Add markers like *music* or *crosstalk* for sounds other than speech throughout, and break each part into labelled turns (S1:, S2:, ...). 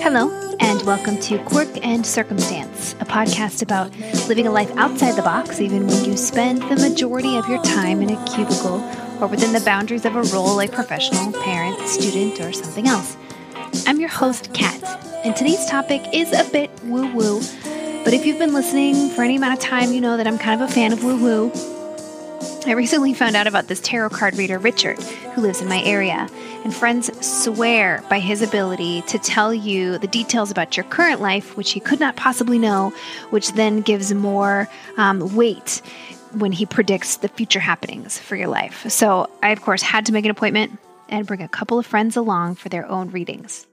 S1: Hello, and welcome to Quirk and Circumstance, a podcast about living a life outside the box, even when you spend the majority of your time in a cubicle or within the boundaries of a role like professional, parent, student, or something else. I'm your host, Kat, and today's topic is a bit woo woo, but if you've been listening for any amount of time, you know that I'm kind of a fan of woo woo. I recently found out about this tarot card reader, Richard, who lives in my area, and friends swear by his ability to tell you the details about your current life, which he could not possibly know, which then gives more um, weight when he predicts the future happenings for your life. So I, of course, had to make an appointment and bring a couple of friends along for their own readings.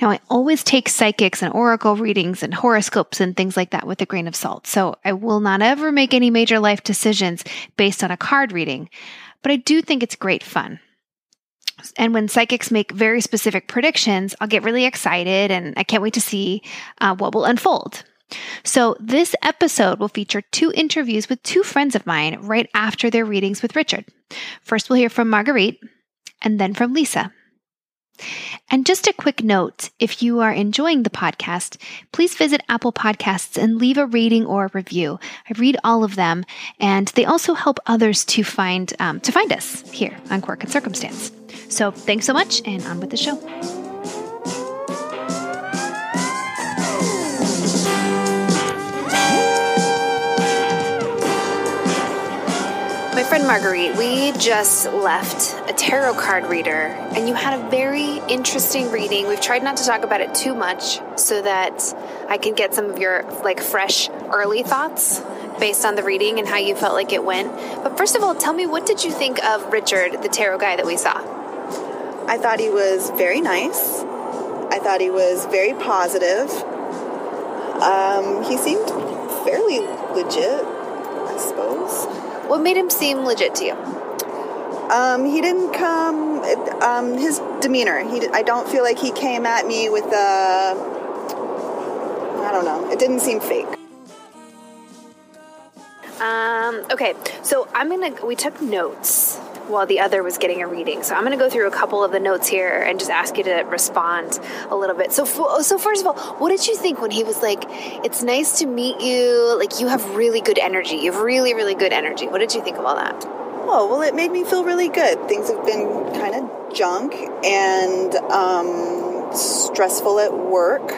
S1: Now, I always take psychics and oracle readings and horoscopes and things like that with a grain of salt. So I will not ever make any major life decisions based on a card reading, but I do think it's great fun. And when psychics make very specific predictions, I'll get really excited and I can't wait to see uh, what will unfold. So, this episode will feature two interviews with two friends of mine right after their readings with Richard. First, we'll hear from Marguerite and then from Lisa. And just a quick note if you are enjoying the podcast, please visit Apple Podcasts and leave a rating or a review. I read all of them, and they also help others to find um, to find us here on Quirk and Circumstance. So thanks so much, and on with the show. Friend Marguerite, we just left a tarot card reader, and you had a very interesting reading. We've tried not to talk about it too much so that I can get some of your like fresh early thoughts based on the reading and how you felt like it went. But first of all, tell me what did you think of Richard, the tarot guy that we saw?
S2: I thought he was very nice. I thought he was very positive. Um, he seemed fairly legit, I suppose.
S1: What made him seem legit to you?
S2: Um, he didn't come. Um, his demeanor. He. I don't feel like he came at me with a. I don't know. It didn't seem fake.
S1: Um, okay, so I'm gonna. We took notes while the other was getting a reading, so I'm gonna go through a couple of the notes here and just ask you to respond a little bit. So, so first of all, what did you think when he was like, "It's nice to meet you. Like you have really good energy. You have really, really good energy." What did you think of all that?
S2: Oh well, it made me feel really good. Things have been kind of junk and um, stressful at work,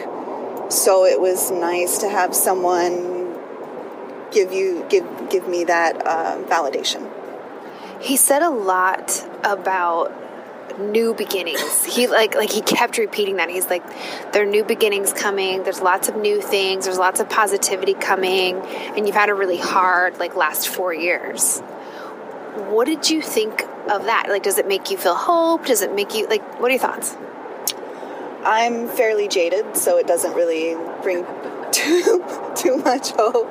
S2: so it was nice to have someone give you give give me that uh, validation.
S1: He said a lot about new beginnings. He like like he kept repeating that. He's like there are new beginnings coming. There's lots of new things. There's lots of positivity coming and you've had a really hard like last 4 years. What did you think of that? Like does it make you feel hope? Does it make you like what are your thoughts?
S2: I'm fairly jaded, so it doesn't really bring *laughs* too too much hope.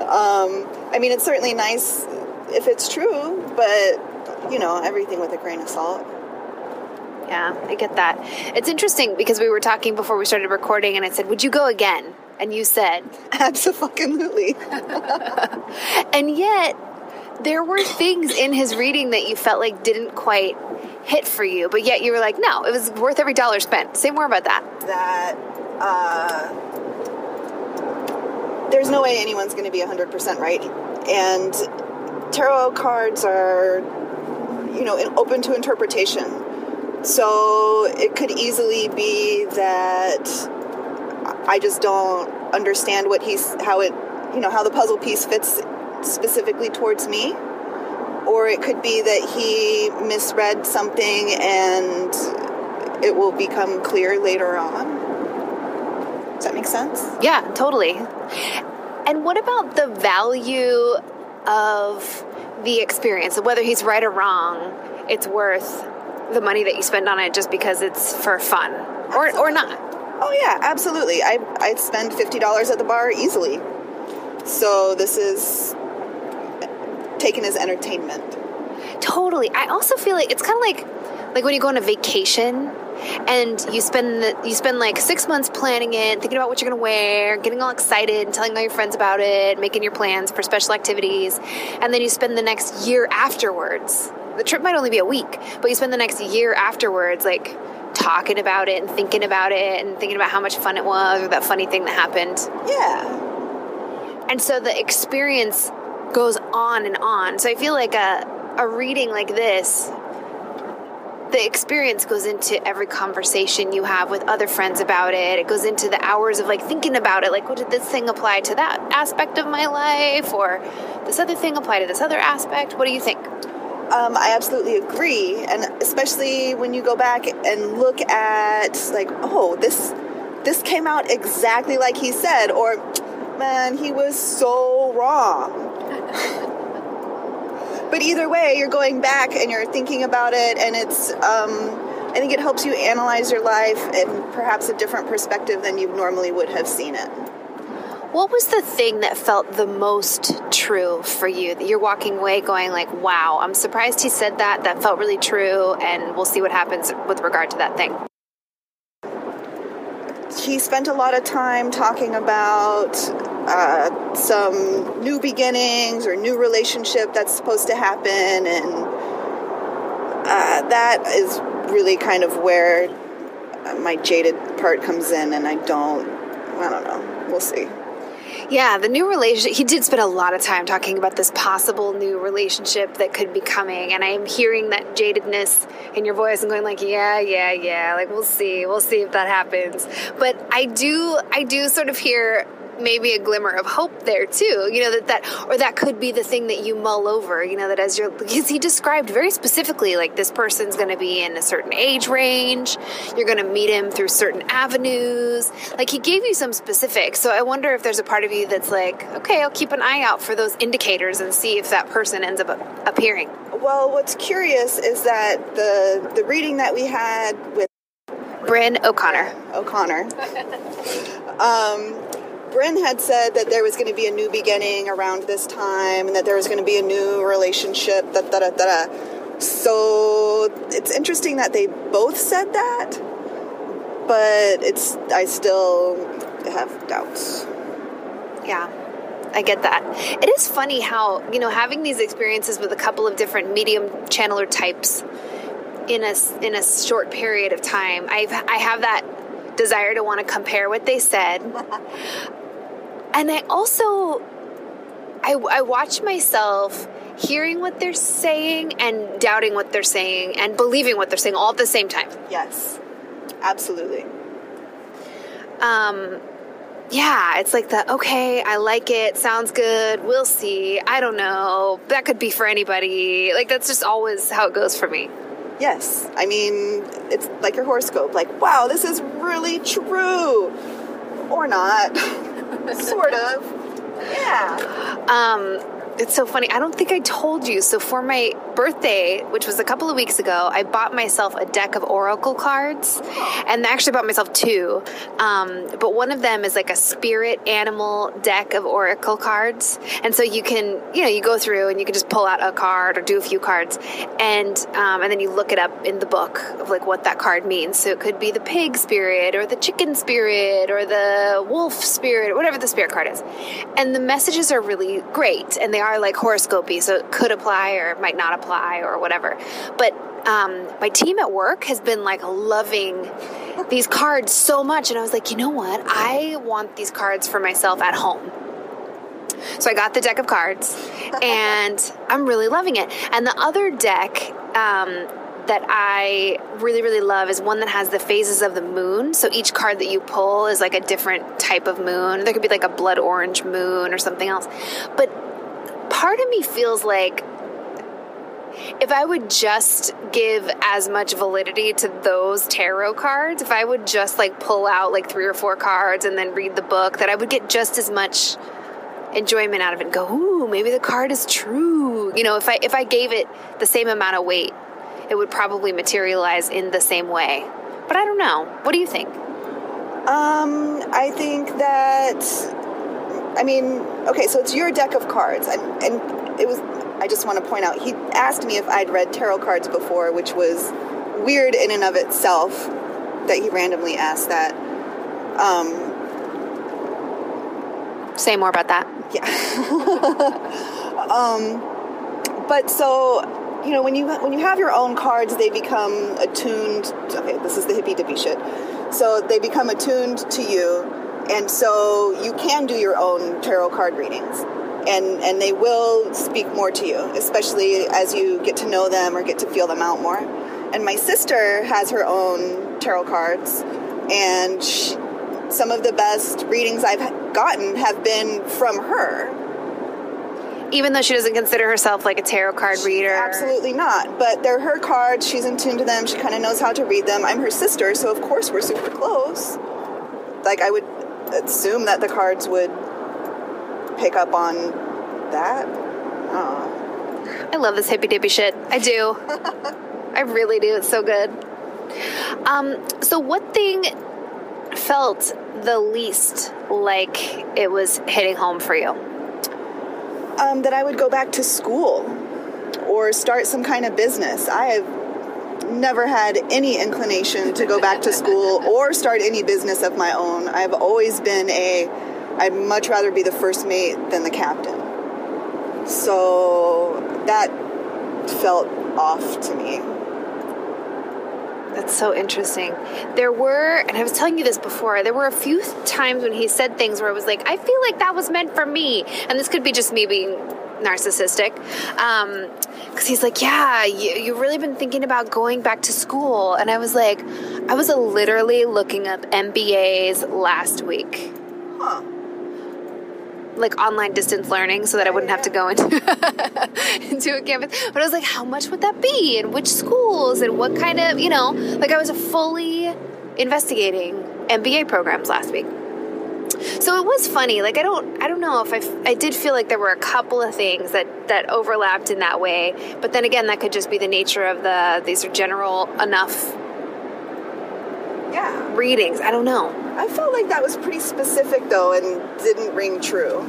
S2: Um, I mean, it's certainly nice if it's true, but you know, everything with a grain of salt.
S1: Yeah, I get that. It's interesting because we were talking before we started recording, and I said, "Would you go again?" And you said, *laughs*
S2: "Absolutely." *laughs*
S1: and yet, there were things in his reading that you felt like didn't quite hit for you, but yet you were like, "No, it was worth every dollar spent." Say more about that.
S2: That. Uh, there's no way anyone's going to be 100% right. And tarot cards are, you know, open to interpretation. So it could easily be that I just don't understand what he's, how it, you know, how the puzzle piece fits specifically towards me. Or it could be that he misread something and it will become clear later on. Does that make sense?
S1: Yeah, totally. And what about the value of the experience? Whether he's right or wrong, it's worth the money that you spend on it just because it's for fun or, or not.
S2: Oh, yeah, absolutely. I, I'd spend $50 at the bar easily. So this is taken as entertainment.
S1: Totally. I also feel like it's kind of like like when you go on a vacation and you spend the, you spend like six months planning it, thinking about what you're going to wear, getting all excited, and telling all your friends about it, making your plans for special activities, and then you spend the next year afterwards the trip might only be a week, but you spend the next year afterwards, like talking about it and thinking about it and thinking about how much fun it was or that funny thing that happened.
S2: Yeah.
S1: And so the experience goes on and on. So I feel like a, a reading like this, the experience goes into every conversation you have with other friends about it. It goes into the hours of like thinking about it. Like, what did this thing apply to that aspect of my life? Or this other thing apply to this other aspect? What do you think?
S2: Um, I absolutely agree, and especially when you go back and look at like, oh, this this came out exactly like he said, or man, he was so wrong. *laughs* but either way, you're going back and you're thinking about it, and it's. Um, I think it helps you analyze your life in perhaps a different perspective than you normally would have seen it.
S1: What was the thing that felt the most true for you that you're walking away going like, wow, I'm surprised he said that. That felt really true. And we'll see what happens with regard to that thing.
S2: He spent a lot of time talking about uh, some new beginnings or new relationship that's supposed to happen. And uh, that is really kind of where my jaded part comes in. And I don't, I don't know. We'll see.
S1: Yeah, the new relationship. He did spend a lot of time talking about this possible new relationship that could be coming, and I am hearing that jadedness in your voice and going like, "Yeah, yeah, yeah." Like we'll see, we'll see if that happens. But I do, I do sort of hear maybe a glimmer of hope there too you know that that or that could be the thing that you mull over you know that as you're because he described very specifically like this person's going to be in a certain age range you're going to meet him through certain avenues like he gave you some specifics so i wonder if there's a part of you that's like okay i'll keep an eye out for those indicators and see if that person ends up appearing
S2: well what's curious is that the the reading that we had with
S1: Bryn O'Connor.
S2: O'Connor. um, Bryn had said that there was going to be a new beginning around this time and that there was going to be a new relationship. Da, da, da, da. So it's interesting that they both said that, but it's I still have doubts.
S1: Yeah. I get that. It is funny how, you know, having these experiences with a couple of different medium channeler types in a in a short period of time. I've I have that desire to want to compare what they said. *laughs* and I also I, I watch myself hearing what they're saying and doubting what they're saying and believing what they're saying all at the same time.
S2: Yes, absolutely.
S1: Um, yeah, it's like the okay, I like it, sounds good, we'll see. I don't know. That could be for anybody. Like that's just always how it goes for me.
S2: Yes, I mean it's like your horoscope. Like, wow, this is really true, or not. *laughs* sort of. Yeah.
S1: Um, it's so funny. I don't think I told you. So for my birthday, which was a couple of weeks ago, I bought myself a deck of oracle cards, and I actually bought myself two. Um, but one of them is like a spirit animal deck of oracle cards, and so you can, you know, you go through and you can just pull out a card or do a few cards, and um, and then you look it up in the book of like what that card means. So it could be the pig spirit or the chicken spirit or the wolf spirit, whatever the spirit card is, and the messages are really great, and they are like horoscopy, so it could apply or it might not apply or whatever. But um, my team at work has been like loving these cards so much, and I was like, you know what? I want these cards for myself at home. So I got the deck of cards, *laughs* and I'm really loving it. And the other deck um, that I really, really love is one that has the phases of the moon. So each card that you pull is like a different type of moon. There could be like a blood orange moon or something else. But part of me feels like if I would just give as much validity to those tarot cards, if I would just like pull out like three or four cards and then read the book, that I would get just as much enjoyment out of it and go, ooh, maybe the card is true. You know, if I if I gave it the same amount of weight, it would probably materialize in the same way. But I don't know. What do you think?
S2: Um, I think that I mean, okay, so it's your deck of cards, and, and it was. I just want to point out he asked me if I'd read tarot cards before, which was weird in and of itself that he randomly asked that. Um,
S1: Say more about that.
S2: Yeah. *laughs* um, but so you know when you when you have your own cards, they become attuned. Okay, this is the hippy dippy shit. So they become attuned to you, and so you can do your own tarot card readings, and and they will speak more to you, especially as you get to know them or get to feel them out more. And my sister has her own tarot cards, and she, some of the best readings I've gotten have been from her
S1: even though she doesn't consider herself like a tarot card reader.
S2: Absolutely not. But they're her cards. She's in tune to them. She kind of knows how to read them. I'm her sister, so of course we're super close. Like I would assume that the cards would pick up on that. Oh.
S1: I love this hippy dippy shit. I do. *laughs* I really do. It's so good. Um, so what thing felt the least like it was hitting home for you?
S2: um, that I would go back to school or start some kind of business. I have never had any inclination to go back to school or start any business of my own. I've always been a, I'd much rather be the first mate than the captain. So that felt off to me.
S1: That's so interesting. There were, and I was telling you this before, there were a few times when he said things where I was like, I feel like that was meant for me. And this could be just me being narcissistic. Um, because he's like, Yeah, you, you've really been thinking about going back to school. And I was like, I was literally looking up MBAs last week.
S2: Huh
S1: like online distance learning so that I wouldn't have to go into *laughs* into a campus. But I was like, how much would that be? And which schools and what kind of, you know, like I was fully investigating MBA programs last week. So it was funny. Like I don't I don't know if I I did feel like there were a couple of things that that overlapped in that way. But then again, that could just be the nature of the these are general enough
S2: yeah.
S1: readings. I don't know.
S2: I felt like that was pretty specific though and didn't ring true.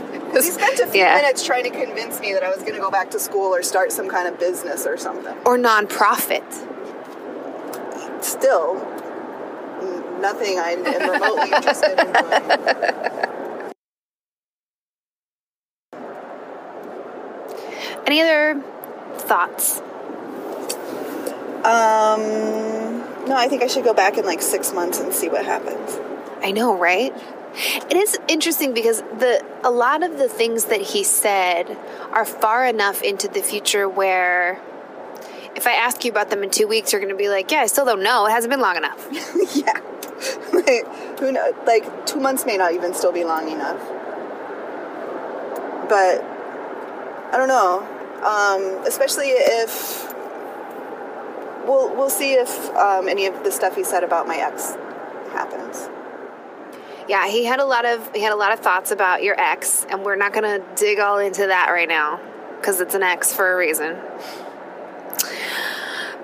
S2: *laughs* Because he spent a few yeah. minutes trying to convince me that I was going to go back to school or start some kind of business or something.
S1: Or nonprofit.
S2: Still, nothing I'm remotely interested in doing.
S1: Any other thoughts?
S2: Um no, I think I should go back in like six months and see what happens.
S1: I know, right? It is interesting because the a lot of the things that he said are far enough into the future where if I ask you about them in two weeks, you're going to be like, "Yeah, I still don't know. It hasn't been long enough." *laughs*
S2: yeah, *laughs* like, who knows? Like two months may not even still be long enough. But I don't know. Um, especially if we'll we'll see if um, any of the stuff he said about my ex happens.
S1: Yeah, he had a lot of he had a lot of thoughts about your ex, and we're not going to dig all into that right now because it's an ex for a reason.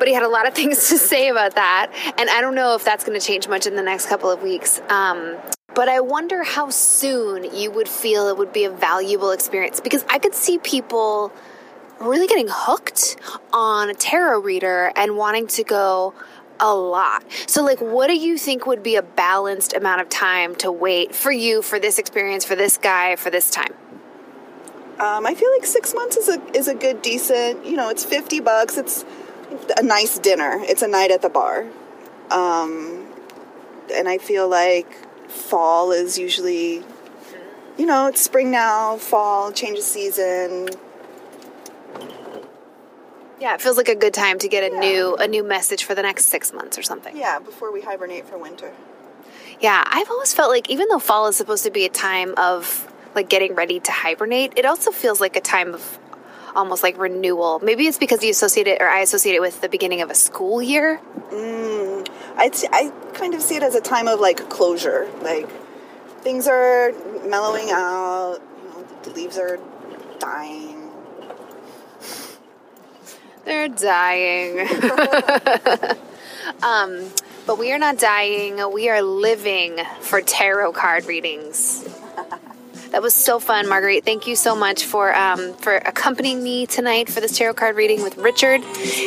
S1: But he had a lot of *laughs* things to say about that, and I don't know if that's going to change much in the next couple of weeks. Um, but I wonder how soon you would feel it would be a valuable experience because I could see people really getting hooked on a tarot reader and wanting to go a lot. So, like, what do you think would be a balanced amount of time to wait for you for this experience, for this guy, for this time?
S2: Um, I feel like six months is a is a good decent. You know, it's fifty bucks. It's a nice dinner. It's a night at the bar, um, and I feel like fall is usually, you know, it's spring now. Fall, change of season
S1: yeah, it feels like a good time to get a yeah. new a new message for the next six months or something.
S2: Yeah, before we hibernate for winter.
S1: Yeah, I've always felt like even though fall is supposed to be a time of like getting ready to hibernate, it also feels like a time of almost like renewal. Maybe it's because you associate it, or I associate it with the beginning of a school year.
S2: Mm, I, I kind of see it as a time of like closure. Like things are mellowing out, you know, the leaves are dying *laughs*
S1: they're dying. *laughs* um, but we are not dying. We are living for tarot card readings. That was so fun, Marguerite. Thank you so much for um, for accompanying me tonight for this tarot card reading with Richard.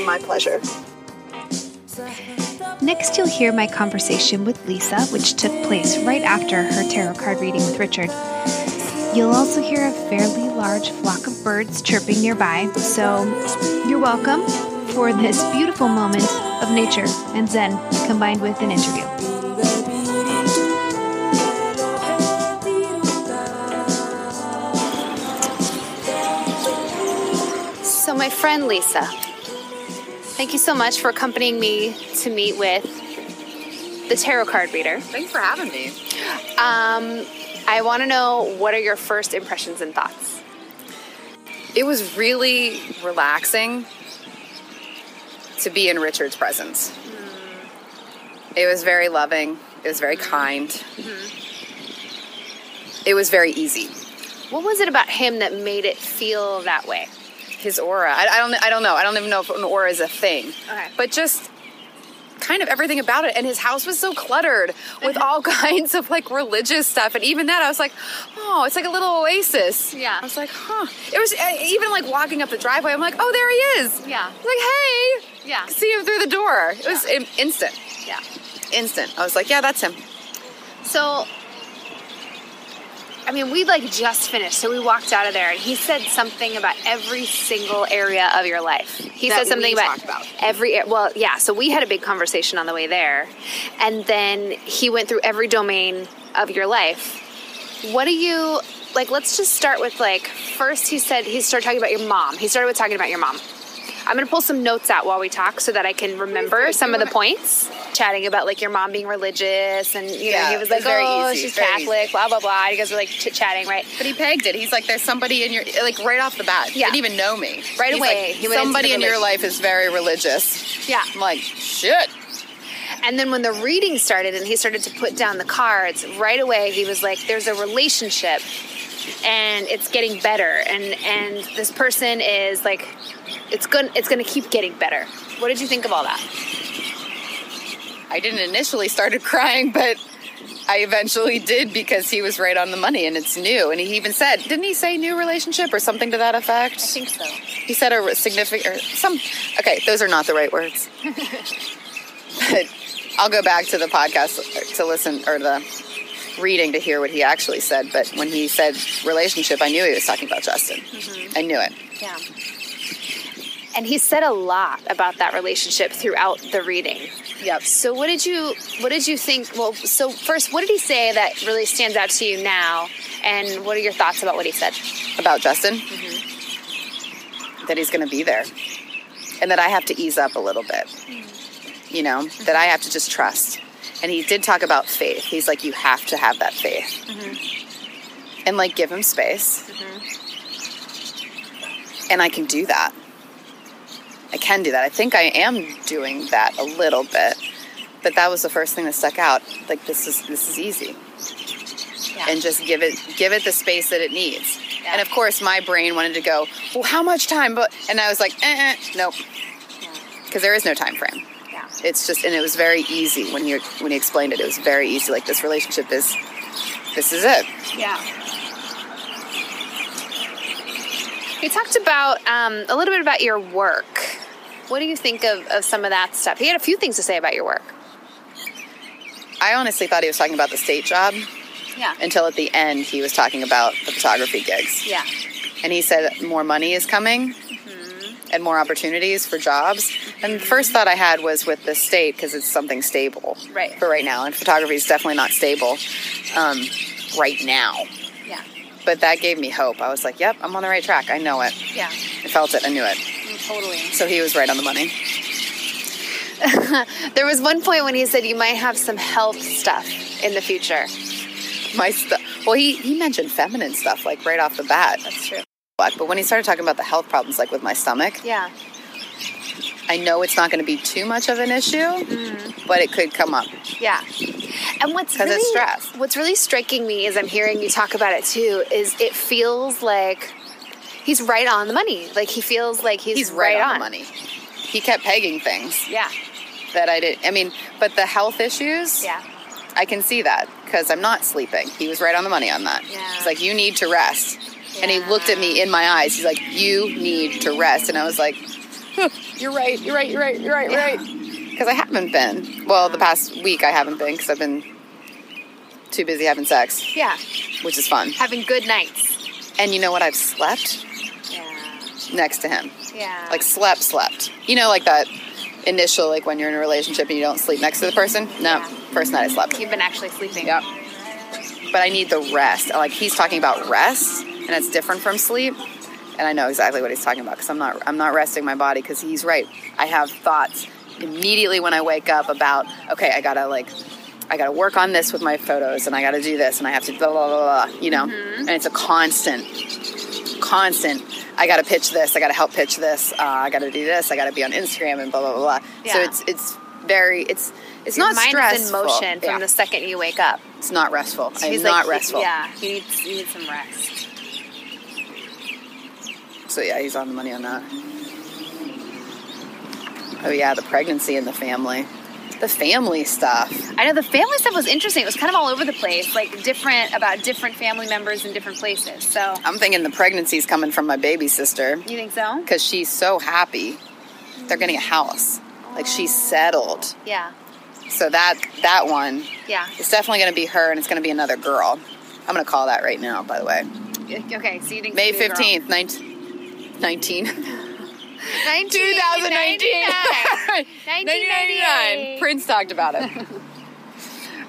S2: My pleasure.
S1: Next, you'll hear my conversation with Lisa, which took place right after her tarot card reading with Richard. You'll also hear a fairly large flock of birds chirping nearby, so you're welcome for this beautiful moment of nature and Zen combined with an interview. My friend Lisa, thank you so much for accompanying me to meet with the tarot card reader.
S3: Thanks for having me.
S1: Um, I want to know what are your first impressions and thoughts?
S3: It was really relaxing to be in Richard's presence. Mm. It was very loving. It was very kind. Mm-hmm. It was very easy.
S1: What was it about him that made it feel that way?
S3: His aura. I, I don't. I don't know. I don't even know if an aura is a thing.
S1: Okay.
S3: But just kind of everything about it. And his house was so cluttered with all *laughs* kinds of like religious stuff. And even that, I was like, oh, it's like a little oasis.
S1: Yeah.
S3: I was like, huh. It was uh, even like walking up the driveway. I'm like, oh, there he is.
S1: Yeah.
S3: Like, hey.
S1: Yeah.
S3: See him through the door. It was instant.
S1: Yeah.
S3: Instant. I was like, yeah, that's him.
S1: So I mean, we like just finished, so we walked out of there, and he said something about every single area of your life. He
S3: that
S1: said something about,
S3: about,
S1: every well, yeah. So we had a big conversation on the way there, and then he went through every domain of your life. What do you like? Let's just start with like first. He said he started talking about your mom. He started with talking about your mom. I'm going to pull some notes out while we talk so that I can remember some of the points. Chatting about like your mom being religious, and you know,
S3: Yeah,
S1: he was like, "Oh,
S3: easy,
S1: she's Catholic," blah blah blah. You guys were like chit chatting, right?
S3: But he pegged it. He's like, there's somebody in your, like right off the bat.
S1: Yeah.
S3: Didn't even know me.
S1: Right
S3: He's
S1: away,
S3: like,
S1: he
S3: somebody in your life is very religious.
S1: Yeah.
S3: I'm like, shit.
S1: And then when the reading started and he started to put down the cards, right away he was like, "There's a relationship, and it's getting better, and and this person is like, it's going it's going to keep getting better." What did you think of all that?
S3: I didn't initially started crying, but I eventually did because he was right on the money and it's new. And he even said, didn't he say new relationship or something to that effect?
S1: I think so.
S3: He said a significant or some. Okay, those are not the right words. *laughs* but I'll go back to the podcast to listen or the reading to hear what he actually said. But when he said relationship, I knew he was talking about Justin. Mm-hmm. I knew it.
S1: Yeah. And he said a lot about that relationship throughout the reading.
S3: Yep.
S1: So what did you what did you think? Well, so first, what did he say that really stands out to you now? And what are your thoughts about what he said?
S3: About Justin. Mm-hmm. That he's going to be there. And that I have to ease up a little bit. Mm. You know, that I have to just trust. And he did talk about faith. He's like, you have to have that faith. Mm-hmm. And like, give him space. Mm-hmm. And I can do that. I can do that. I think I am doing that a little bit. But that was the first thing that stuck out. Like this is this is easy.
S1: Yeah.
S3: And just give it give it the space that it needs.
S1: Yeah.
S3: And of course my brain wanted to go, Well, how much time? But and I was like, eh, eh, nope. Because there is no time frame.
S1: yeah.
S3: It's just and it was very easy when he when he explained it. It was very easy. Like this relationship is this is it.
S1: Yeah. You talked about um, a little bit about your work. What do you think of, of some of that stuff? He had a few things to say about your work.
S3: I honestly thought he was talking about the state job
S1: Yeah.
S3: until at the end he was talking about the photography gigs.
S1: Yeah.
S3: And he said more money is coming and more opportunities for jobs. And the first thought I had was with the state because it's something stable
S1: Right.
S3: for right now. And photography is definitely not stable um, right now.
S1: Yeah.
S3: But that gave me hope. I was like, yep, I'm on the right track. I know it.
S1: Yeah.
S3: I felt it. I knew it.
S1: Totally.
S3: So he was right on the money. *laughs*
S1: There was one point when he said you might have some health stuff in the future.
S3: My stuff. Well, he, he mentioned feminine stuff like right off the bat.
S1: That's true.
S3: But when he started talking about the health problems, like with my stomach,
S1: Yeah.
S3: I know it's not going to be too much of an issue,
S1: Mm-hmm.
S3: but it could come up.
S1: Yeah. And what's really,
S3: it's stress.
S1: what's really striking me as I'm hearing you talk about it too is it feels like he's right on the money. Like he feels like he's,
S3: He's right, on,
S1: on
S3: the money. He kept pegging things
S1: Yeah.
S3: that I didn't. I mean, but the health issues,
S1: Yeah.
S3: I can see that because I'm not sleeping. He was right on the money on that.
S1: Yeah.
S3: He's like, you need to rest. Yeah. And he looked at me in my eyes. He's like, you need to rest. And I was like, huh, you're right, you're right, you're right, you're right, you're right. Because I haven't been. Well, the past week I haven't been because I've been too busy having sex,
S1: Yeah.
S3: which is fun.
S1: Having good nights.
S3: And you know what? I've slept
S1: Yeah.
S3: Next to him.
S1: Yeah.
S3: Like slept, slept. You know, like that initial, like when you're in a relationship and you don't sleep next to the person. No,
S1: Yeah.
S3: first night I slept.
S1: you've been actually sleeping.
S3: Yep. But I need the rest. Like he's talking about rest, and it's different from sleep. And I know exactly what he's talking about because I'm not I'm not resting my body because he's right. I have thoughts immediately when I wake up about okay, I gotta like I gotta work on this with my photos, and I gotta do this, and I have to blah blah blah, blah you know. Mm-hmm. And it's a constant, constant. I gotta pitch this. I gotta help pitch this. Uh, I gotta do this. I gotta be on Instagram and blah blah blah. blah. So it's it's very it's it's
S1: Your
S3: not
S1: mind
S3: stressful.
S1: is in motion from
S3: Yeah.
S1: the second you wake up.
S3: It's not restful. I'm
S1: he's
S3: not
S1: like,
S3: restful.
S1: Yeah, you need you need some rest.
S3: So yeah, he's on the money on that. Oh yeah, the pregnancy and the family. The family stuff.
S1: I know the family stuff was interesting. It was kind of all over the place, like different about different family members in different places. So
S3: I'm thinking the pregnancy's coming from my baby sister
S1: you think so?
S3: because she's so happy. They're getting a house. Like she's settled.
S1: Yeah,
S3: So that that one
S1: yeah.
S3: It's definitely going to be her, and it's going to be another girl. I'm going to call that right now. By the way,
S1: Okay, so you think
S3: May
S1: girl.
S3: 15th, 19. *laughs* 19.
S1: 1999.
S3: 1999. *laughs* Prince talked about it. *laughs*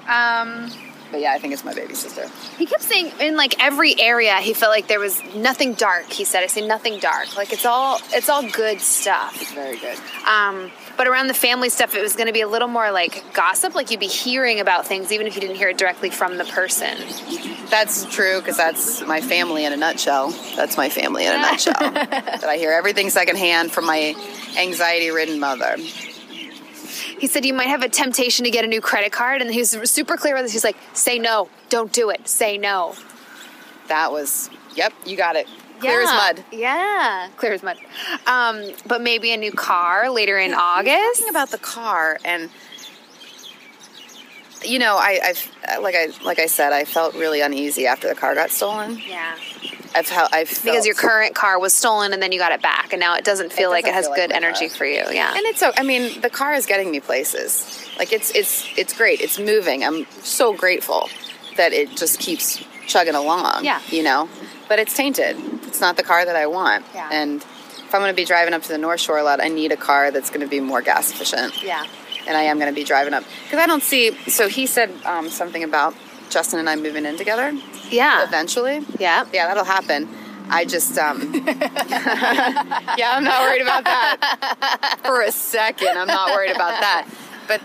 S1: Um,
S3: But yeah, I think it's my baby sister.
S1: he kept saying in like every area he felt like there was nothing dark. He said, "I see nothing dark. Like it's all it's all good stuff."
S3: Very good.
S1: Um, but around the family stuff, it was going to be a little more like gossip. Like you'd be hearing about things, even if you didn't hear it directly from the person.
S3: That's true because that's my family in a nutshell. That's my family in a nutshell. *laughs* that I hear everything secondhand from my anxiety-ridden mother.
S1: He said you might have a temptation to get a new credit card, and he was super clear with this. He's like, "Say no, don't do it. Say no."
S3: That was, yep, you got it. Clear as mud.
S1: Yeah, clear as mud. Um, but maybe a new car later in August.
S3: Talking about the car and. You know, I, I've like I like I said, I felt really uneasy after the car got stolen.
S1: yeah,
S3: I've felt I've felt,
S1: because your current car was stolen, and then you got it back, and now it doesn't feel like it
S3: doesn't
S1: has
S3: feel like
S1: good energy
S3: car.
S1: for you. Yeah,
S3: And it's so I mean, the car is getting me places. Like it's it's it's great. It's moving. I'm so grateful that it just keeps chugging along.
S1: Yeah.
S3: You know? But it's tainted. It's not the car that I want.
S1: Yeah.
S3: And if I'm gonna be driving up to the North Shore a lot, I need a car that's gonna be more gas efficient.
S1: yeah,
S3: And I am gonna be driving up. Because I don't see so he said um, something about Justin and I moving in together
S1: yeah,
S3: eventually.
S1: yeah.
S3: Yeah, that'll happen. I just, um, *laughs* yeah, I'm not worried about that for a second. I'm not worried about that. But,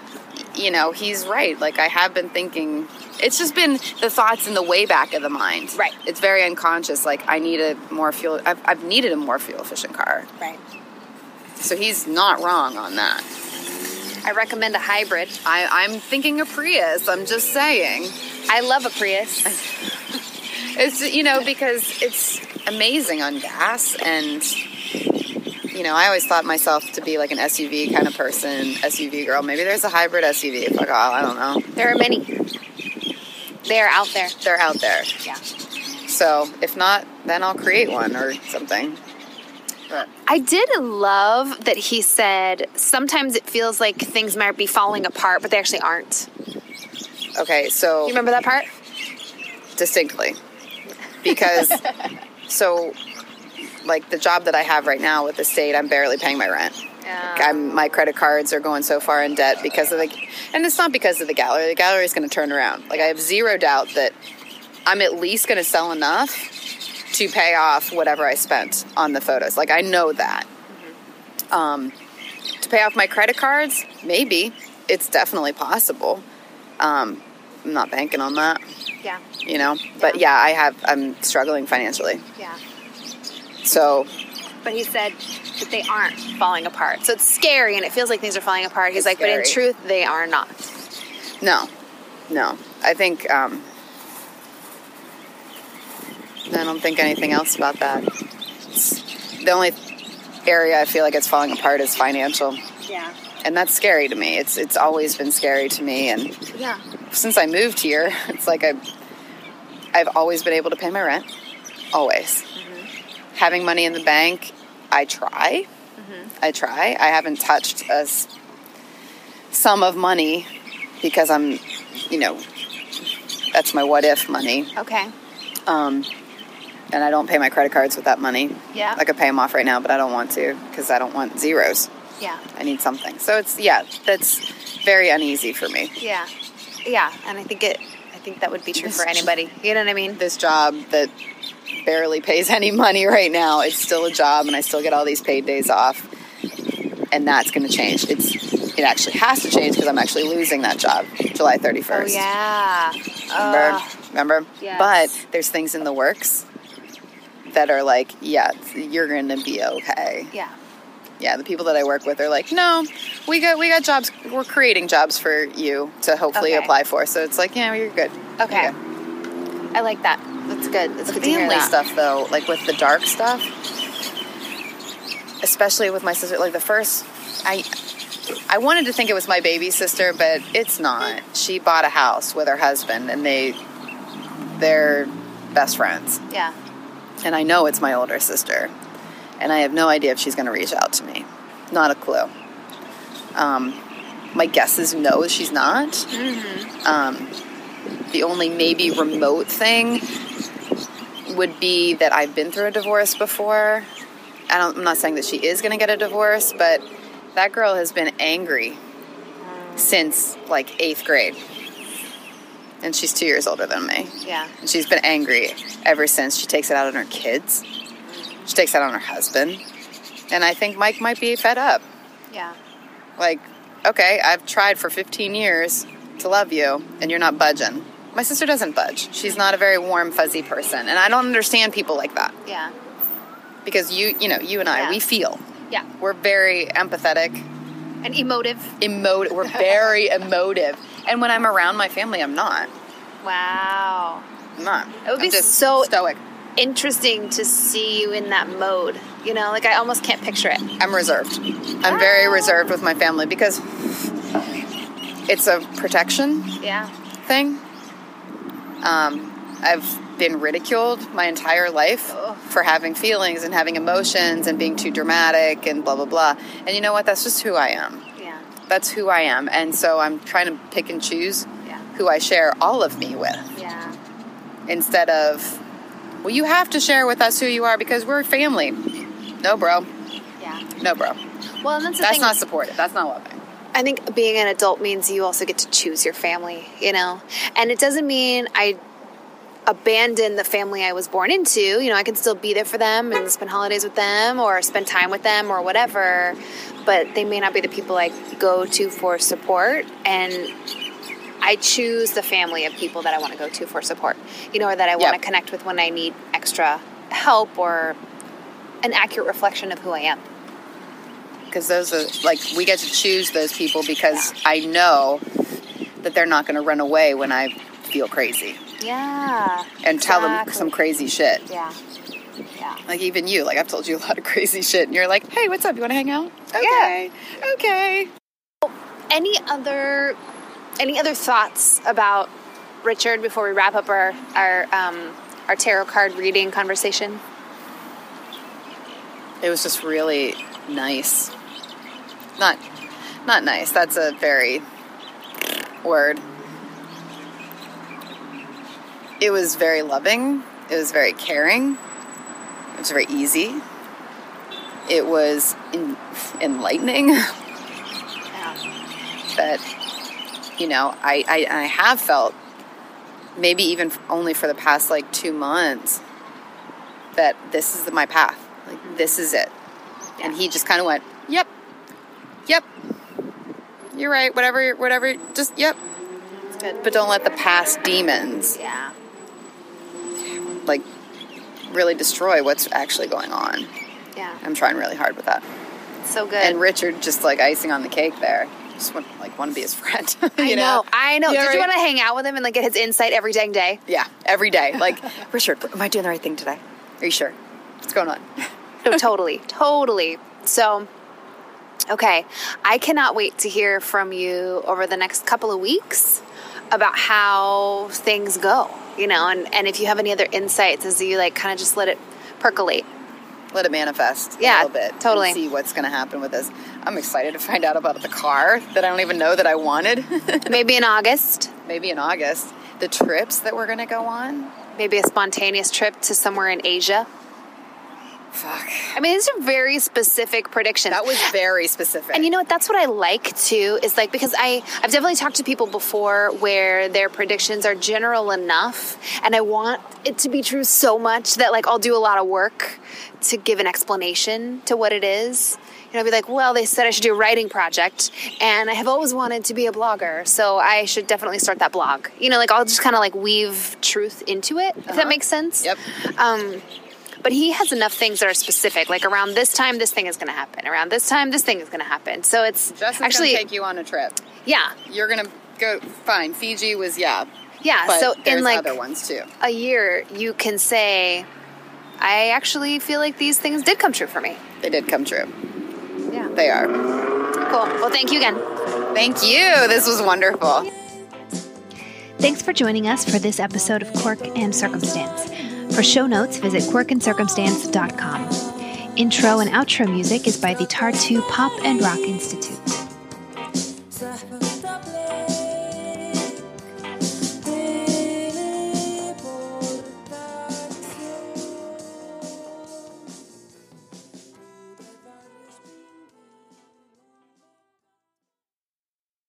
S3: you know, he's right. Like, I have been thinking, it's just been the thoughts in the way back of the mind.
S1: Right.
S3: It's very unconscious. Like, I need a more fuel, I've, I've needed a more fuel efficient car.
S1: Right.
S3: So he's not wrong on that.
S1: I recommend a hybrid.
S3: I, I'm thinking a Prius. I'm just saying.
S1: I love a Prius. *laughs*
S3: It's you know because it's amazing on gas and you know I always thought myself to be like an SUV kind of person, SUV girl. Maybe there's a hybrid SUV. Fuck all, I don't know.
S1: There are many. They are out there.
S3: They're out there.
S1: Yeah.
S3: So if not, then I'll create one or something.
S1: I did love that he said sometimes it feels like things might be falling apart, but they actually aren't.
S3: okay, so
S1: You remember that part?
S3: distinctly because *laughs* so like the job that I have right now with the state, I'm barely paying my rent. I'm, my credit cards are going so far in debt because of the, and it's not because of the gallery. The gallery is going to turn around. Like I have zero doubt that I'm at least going to sell enough to pay off whatever I spent on the photos. Like I know that. Um, to pay off my credit cards, maybe it's definitely possible. Um, I'm not banking on that,
S1: Yeah.
S3: you know. But yeah, I have. I'm struggling financially.
S1: Yeah.
S3: So
S1: But he said that they aren't falling apart. So it's scary and it feels like things are falling apart. He's like, but in truth, they are not.
S3: No, no. I think um, I don't think anything else about that. It's, the only area I feel like it's falling apart is financial,
S1: Yeah.
S3: and that's scary to me. It's it's always been scary to me, and
S1: Yeah.
S3: since I moved here, *laughs* it's like I I've always been able to pay my rent, always. Having money in the bank, I try. I try. I haven't touched a s- sum of money because I'm, you know, that's my what if money.
S1: Okay.
S3: Um, and I don't pay my credit cards with that money.
S1: Yeah.
S3: I could pay them off right now, but I don't want to because I don't want zeros.
S1: Yeah.
S3: I need something. So it's yeah, that's very uneasy for me.
S1: Yeah. Yeah. And I think it I think that would be true
S3: This
S1: for anybody. You know what I mean?
S3: This job that barely pays any money right now, it's still a job, and I still get all these paid days off, and that's going to change. It's it actually has to change because I'm actually losing that job July 31st.
S1: Oh yeah.
S3: Remember?
S1: Ugh.
S3: Remember?
S1: Yes.
S3: But there's things in the works that are like, yeah, you're going to be okay.
S1: yeah.
S3: Yeah, the people that I work with are like, no, we got we got jobs. We're creating jobs for you to hopefully
S1: Okay.
S3: apply for. So it's like, yeah, you're good.
S1: Okay.
S3: You're good.
S1: I like that. That's good. That's
S3: The
S1: good
S3: family stuff, though, like with the dark stuff, especially with my sister, like the first, I. I wanted to think it was my baby sister, but it's not. She bought a house with her husband, and they, they're best friends.
S1: Yeah.
S3: And I know it's my older sister, and I have no idea if she's going to reach out to me. Not a clue. Um, my guess is no, she's not. Um, the only maybe remote thing would be that I've been through a divorce before. I don't, I'm not saying that she is going to get a divorce, but that girl has been angry since like eighth grade. And she's two years older than me.
S1: Yeah.
S3: And she's been angry ever since. She takes it out on her kids. She takes it out on her husband. And I think Mike might be fed up.
S1: Yeah.
S3: Like, okay, I've tried for 15 years to love you, and you're not budging. My sister doesn't budge. She's not a very warm, fuzzy person. And I don't understand people like that.
S1: Yeah.
S3: Because you, you know, you and I,
S1: Yeah.
S3: we feel.
S1: Yeah.
S3: We're very empathetic,
S1: And emotive.
S3: emotive. We're very *laughs* emotive. And when I'm around my family, I'm not.
S1: Wow.
S3: I'm not.
S1: It would
S3: I'm
S1: be
S3: just
S1: so-
S3: stoic.
S1: Interesting to see you in that mode. You know, like I almost can't picture it.
S3: I'm reserved. I'm very reserved with my family because it's a protection
S1: Yeah.
S3: thing. Um, I've been ridiculed my entire life for having feelings and having emotions and being too dramatic and blah blah blah. And you know what? That's just who I am.
S1: Yeah.
S3: That's who I am. And so I'm trying to pick and choose
S1: Yeah.
S3: who I share all of me with
S1: Yeah.
S3: instead of well you have to share with us who you are because we're family. No, bro.
S1: Yeah.
S3: No, bro.
S1: Well, and that's
S3: That's not supportive. That's not loving.
S1: I think being an adult means you also get to choose your family, you know? And it doesn't mean I abandon the family I was born into. You know, I can still be there for them and spend holidays with them or spend time with them or whatever, but they may not be the people I go to for support. And I choose the family of people that I want to go to for support, you know, or that I want to connect with when I need extra help or an accurate reflection of who I am.
S3: because those are like we get to choose those people because I know that they're not going to run away when I feel crazy
S1: Yeah.
S3: and tell them some crazy shit.
S1: Yeah. Yeah.
S3: Like even you, like I've told you a lot of *laughs* crazy shit, and you're like, "Hey, what's up? You want to hang out?" Okay, okay.
S1: Any other any other thoughts about Richard before we wrap up our our um, our tarot card reading conversation?
S3: It was just really nice. Not, not nice. That's a very word. It was very loving. It was very caring. It was very easy. It was en- enlightening. *laughs*
S1: Yeah.
S3: that you know I, I I have felt maybe even only for the past like two months that this is my path like mm-hmm. this is it and he just kind of went yep yep you're right whatever whatever just yep but don't let the past demons
S1: Yeah.
S3: Like really destroy what's actually going on
S1: Yeah.
S3: i'm trying really hard with that
S1: So good.
S3: and richard just like icing on the cake there just want like want to be his *laughs* friend *laughs* you
S1: I know. I know.
S3: Yeah,
S1: Did you want to hang out with him and like get his insight every dang day?
S3: Yeah, every day. *laughs* Like, Richard, am I doing the right thing today? Are you sure? What's going on?
S1: No, totally, totally. So, okay, I cannot wait to hear from you over the next couple of weeks about how things go. You know, and and if you have any other insights as you like, kind of just let it percolate.
S3: Let it manifest
S1: Yeah,
S3: a little bit.
S1: totally.
S3: See what's going to happen with this. I'm excited to find out about the car that I don't even know that I wanted. *laughs*
S1: Maybe in August.
S3: Maybe in August. The trips that we're going to go on.
S1: maybe a spontaneous trip to somewhere in Asia.
S3: Fuck.
S1: I mean, these are very specific predictions.
S3: That was very specific.
S1: And you know what? That's what I like too. Is like because I I've definitely talked to people before where their predictions are general enough, and I want it to be true so much that like I'll do a lot of work to give an explanation to what it is. You know, I'll be like, well, they said I should do a writing project, and I have always wanted to be a blogger, so I should definitely start that blog. You know, like I'll just kind of like weave truth into it, if that makes sense.
S3: Yep.
S1: Um, but he has enough things that are specific. Like around this time, this thing is going to happen. Around this time, this thing is going to happen. So it's
S3: Justin's
S1: actually,
S3: take you on a trip.
S1: yeah,
S3: You're gonna go. Fine. Fiji was yeah.
S1: yeah.
S3: But
S1: so in like
S3: other ones too.
S1: a year, you can say, I actually feel like these things did come true for me.
S3: They did come true.
S1: Yeah.
S3: They are.
S1: Cool. Well, thank you again.
S3: Thank you. This was wonderful.
S1: Thanks for joining us for this episode of Quirk and Circumstance. For show notes, visit quirkandcircumstance.com. Intro and outro music is by the Tartu Pop and Rock Institute.